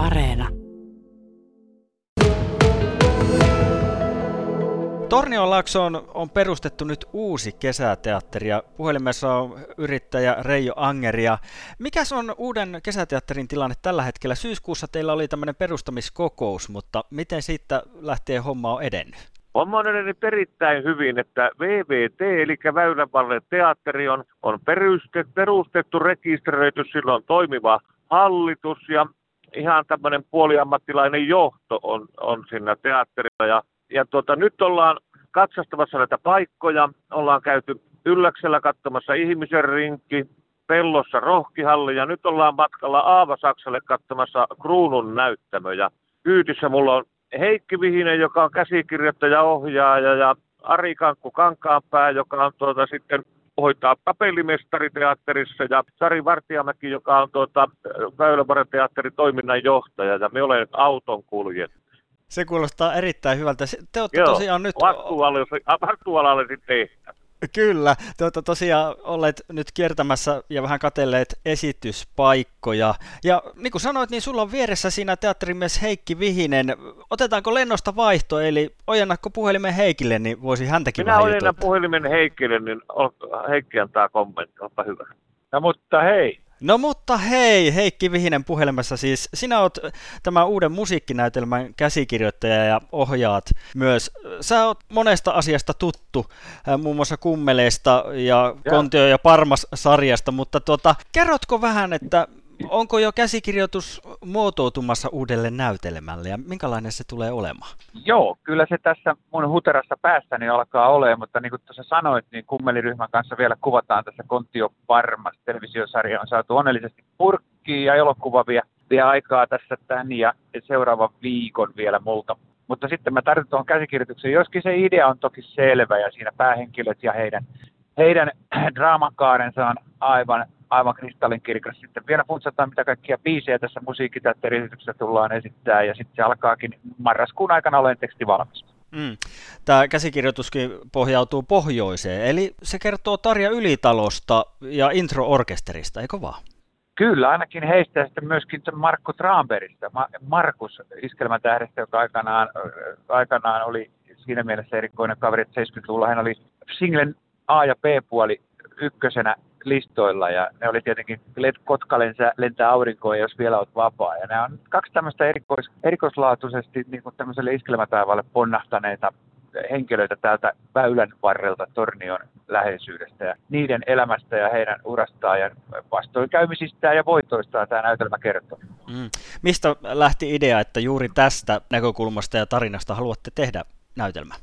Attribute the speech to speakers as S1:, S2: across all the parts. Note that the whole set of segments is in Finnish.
S1: Areena.
S2: Tornionlaaksoon on perustettu nyt uusi kesäteatteri ja puhelimessa on yrittäjä Reijo Angeria. Mikä on uuden kesäteatterin tilanne tällä hetkellä? Syyskuussa teillä oli tämmöinen perustamiskokous, mutta miten siitä lähtee homma on edennyt?
S3: Homma on edennyt erittäin hyvin, että VVT, eli Väylänvallen teatteri, on, on perustettu, perustettu, rekisteröity, sillä on toimiva hallitus ja ihan tämmöinen puoliammattilainen johto on, on siinä teatterilla. Ja, ja tuota, nyt ollaan katsastavassa näitä paikkoja, ollaan käyty Ylläksellä katsomassa ihmisen rinki, Pellossa rohkihalli ja nyt ollaan matkalla Aavasaksalle katsomassa kruunun näyttämöjä. Kyytissä mulla on Heikki Vihinen, joka on käsikirjoittaja, ohjaaja ja Ari Kankku Kankaanpää, joka on tuota sitten hoitaa kapellimestariteatterissa ja Sari Vartijamäki, joka on tuota, Väylävuoren teatterin toiminnan johtaja ja me olen auton kuljet.
S2: Se kuulostaa erittäin hyvältä. Te olette
S3: Joo,
S2: tosiaan nyt...
S3: vastuualalle tehtävä.
S2: Kyllä, te olette tosiaan olleet nyt kiertämässä ja vähän katelleet esityspaikkoja. Ja niin kuin sanoit, niin sulla on vieressä siinä teatterimies Heikki Vihinen. Otetaanko lennosta vaihto, eli ojennakko puhelimen Heikille, niin voisi häntäkin
S3: Minä ojennan puhelimen Heikkille, niin Heikki antaa kommentti, olpa hyvä.
S4: No mutta hei,
S2: No mutta hei, Heikki Vihinen puhelimessa siis. Sinä oot tämän uuden musiikkinäytelmän käsikirjoittaja ja ohjaat myös. Sä oot monesta asiasta tuttu, äh, muun muassa Kummeleista ja
S3: Ja.
S2: Kontio ja Parmas-sarjasta, mutta tuota, kerrotko vähän, että onko jo käsikirjoitus muotoutumassa uudelle näytelmälle ja minkälainen se tulee olemaan?
S4: joo, kyllä se tässä mun huterassa päässäni alkaa olemaan, mutta niin kuin tuossa sanoit, niin kummeliryhmän kanssa vielä kuvataan tässä Kontio Parmas televisiosarja on saatu onnellisesti purkkiin ja elokuva vie, vie aikaa tässä tän ja seuraavan viikon vielä multa. Mutta sitten mä tartun tuohon käsikirjoitukseen, joskin se idea on toki selvä ja siinä päähenkilöt ja heidän, heidän draamakaarensa on aivan, aivan kristallinkirkas. Sitten vielä funtsataan, mitä kaikkia biisejä tässä musiikkiteatteriesityksessä tullaan esittää ja sitten se alkaakin marraskuun aikana olen teksti valmis.
S2: Mm. Tämä käsikirjoituskin pohjautuu pohjoiseen, eli se kertoo Tarja Ylitalosta ja intro-orkesterista, eikö vaan?
S4: Kyllä, ainakin heistä ja sitten myöskin Markku Traanbergista, Ma- Markus iskelmätähdestä, joka aikanaan, äh, aikanaan oli siinä mielessä erikoinen kaveri, että 70-luvulla hän oli singlen A- ja B-puoli ykkösenä listoilla ja ne oli tietenkin Kotka lentää, lentää aurinkoon, jos vielä olet vapaa. Ja nämä on kaksi tämmöistä erikois, erikoislaatuisesti niin kuin tämmöiselle iskelmätaivaalle ponnahtaneita henkilöitä täältä väylän varrelta Tornion läheisyydestä ja niiden elämästä ja heidän urastaan ja vastoinkäymisistään ja voitoistaan tämä näytelmä kertoo.
S2: Mm. Mistä lähti idea, että juuri tästä näkökulmasta ja tarinasta haluatte tehdä näytelmä?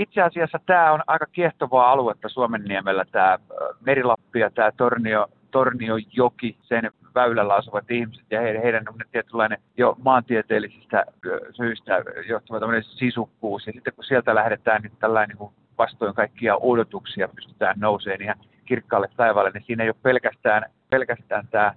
S4: Itse asiassa tämä on aika kiehtovaa aluetta Suomenniemellä, tämä Merilappi ja tämä Tornio, Torniojoki, sen väylällä asuvat ihmiset ja heidän, heidän tietynlainen jo maantieteellisistä syistä johtuva sisukkuus. Ja sitten kun sieltä lähdetään, niin tällainen niin vastoin kaikkia odotuksia pystytään nouseen ihan kirkkaalle taivaalle, niin siinä ei ole pelkästään, pelkästään tämä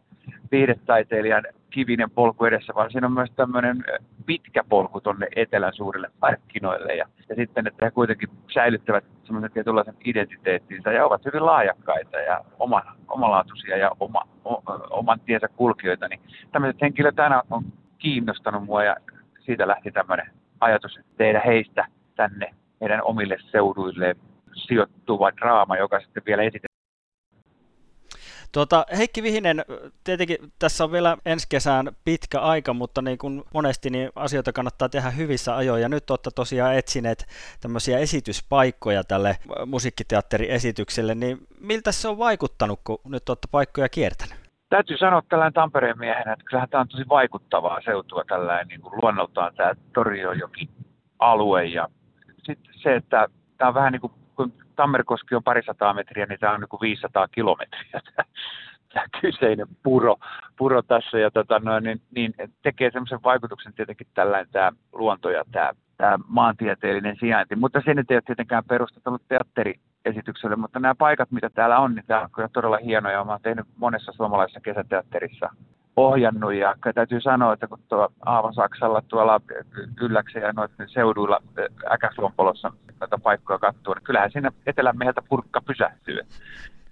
S4: viihdetaiteilijan kivinen polku edessä, vaan siinä on myös tämmöinen pitkä polku tuonne etelän suurille markkinoille. Ja, ja sitten, että he kuitenkin säilyttävät semmoisen tietynlaisen identiteettinsä ja ovat hyvin laajakkaita ja oma, omalaatuisia ja oma, o, oman tiensä kulkijoita, niin tämmöiset henkilöt aina on kiinnostanut mua ja siitä lähti tämmöinen ajatus tehdä heistä tänne heidän omille seuduilleen sijoittuva draama, joka sitten vielä esitetään.
S2: Tuota, Heikki Vihinen, tietenkin tässä on vielä ensi kesään pitkä aika, mutta niin kuin monesti niin asioita kannattaa tehdä hyvissä ajoin. Ja nyt olette tosiaan etsineet tämmöisiä esityspaikkoja tälle musiikkiteatteriesitykselle, niin miltä se on vaikuttanut, kun nyt olette paikkoja kiertänyt?
S4: Täytyy sanoa tällainen Tampereen miehenä, että kyllähän tämä on tosi vaikuttavaa seutua tällainen niin kuin luonnoltaan tämä Toriojoki alue ja sitten se, että tämä on vähän niin kuin, kun Tammerkoski on parisataa metriä, niin tämä on niin kuin 500 kilometriä tämä, kyseinen puro, puro tässä ja tota noin, niin, niin tekee semmoisen vaikutuksen tietenkin tällainen tämä luonto ja tämä, tämä maantieteellinen sijainti, mutta se nyt ei ole tietenkään perustettu teatteriesitykselle, mutta nämä paikat, mitä täällä on, niin tämä on kyllä todella hienoja. Oon tehnyt monessa suomalaisessa kesäteatterissa ohjannut ja täytyy sanoa, että kun tuolla Aavasaksalla tuolla Ylläksen ja noiden seuduilla Äkäsluonpolossa noita paikkoja katsoo, niin kyllähän siinä etelän meiltä purkka pysähtyy.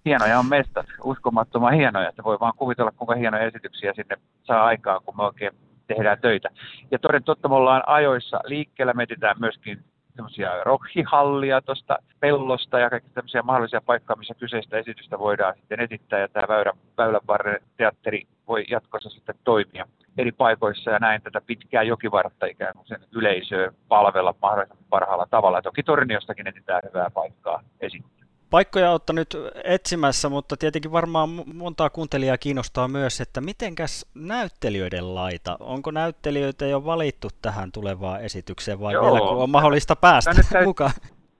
S4: Hienoja on mestat, uskomattoman hienoja, että voi vaan kuvitella kuinka hienoja esityksiä sinne saa aikaan, kun me oikein tehdään töitä. Ja toden totta me ollaan ajoissa liikkeellä, me myöskin semmoisia rockihallia tuosta pellosta ja kaikki tämmöisiä mahdollisia paikkoja, missä kyseistä esitystä voidaan sitten esittää ja tämä Väylä, Väylänvarren teatteri voi jatkossa sitten toimia eri paikoissa ja näin tätä pitkää jokivartta ikään kuin sen yleisöä palvella mahdollisimman parhaalla tavalla. Toki Torniostakin etsitään hyvää paikkaa esittää
S2: paikkoja olette nyt etsimässä, mutta tietenkin varmaan montaa kuuntelijaa kiinnostaa myös, että mitenkäs näyttelijöiden laita? Onko näyttelijöitä jo valittu tähän tulevaan esitykseen vai Joo. vielä kun on mahdollista päästä mukaan?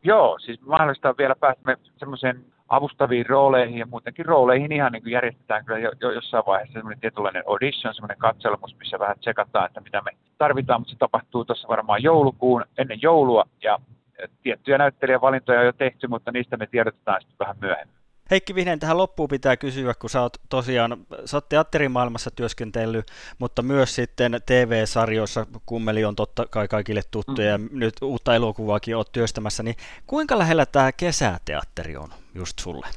S4: Joo, siis mahdollista on vielä päästä semmoiseen avustaviin rooleihin ja muutenkin rooleihin ihan niin kuin järjestetään kyllä jo, jo jossain vaiheessa semmoinen tietynlainen audition, semmoinen katselmus, missä vähän tsekataan, että mitä me tarvitaan, mutta se tapahtuu tuossa varmaan joulukuun ennen joulua ja tiettyjä näyttelijävalintoja on jo tehty, mutta niistä me tiedotetaan sitten vähän myöhemmin.
S2: Heikki Vihden, tähän loppuun pitää kysyä, kun sä oot tosiaan, sä oot teatterimaailmassa työskentellyt, mutta myös sitten TV-sarjoissa, kummeli on totta kai kaikille tuttuja, mm. ja nyt uutta elokuvaakin oot työstämässä, niin kuinka lähellä tämä kesäteatteri on just sulle?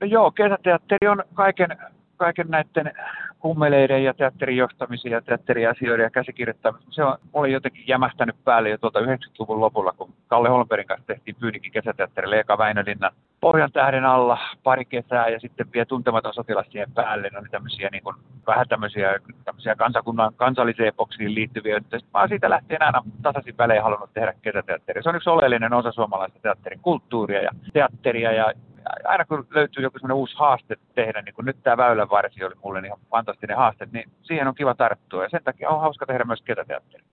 S4: No joo, kesäteatteri on kaiken, kaiken näiden kummeleiden ja teatterin johtamisen ja teatteriasioiden ja käsikirjoittamisen. Se on, oli jotenkin jämähtänyt päälle jo tuolta 90-luvun lopulla, kun Kalle Holmbergin kanssa tehtiin Pyynikin kesäteatterille eka Väinölinnan Pohjan tähden alla pari kesää ja sitten vielä tuntematon sotilas siihen päälle. Ne oli tämmöisiä niin kuin, vähän tämmöisiä, tämmöisiä kansakunnan kansalliseen epoksiin liittyviä. Sitten mä oon siitä lähtien aina tasaisin välein halunnut tehdä kesäteatteria. Se on yksi oleellinen osa suomalaista teatterin kulttuuria ja teatteria ja aina kun löytyy joku semmoinen uusi haaste tehdä, niin kuin nyt tämä Väylän varsi oli mulle ihan fantastinen haaste, niin siihen on kiva tarttua. Ja sen takia on hauska tehdä myös kesäteatteria.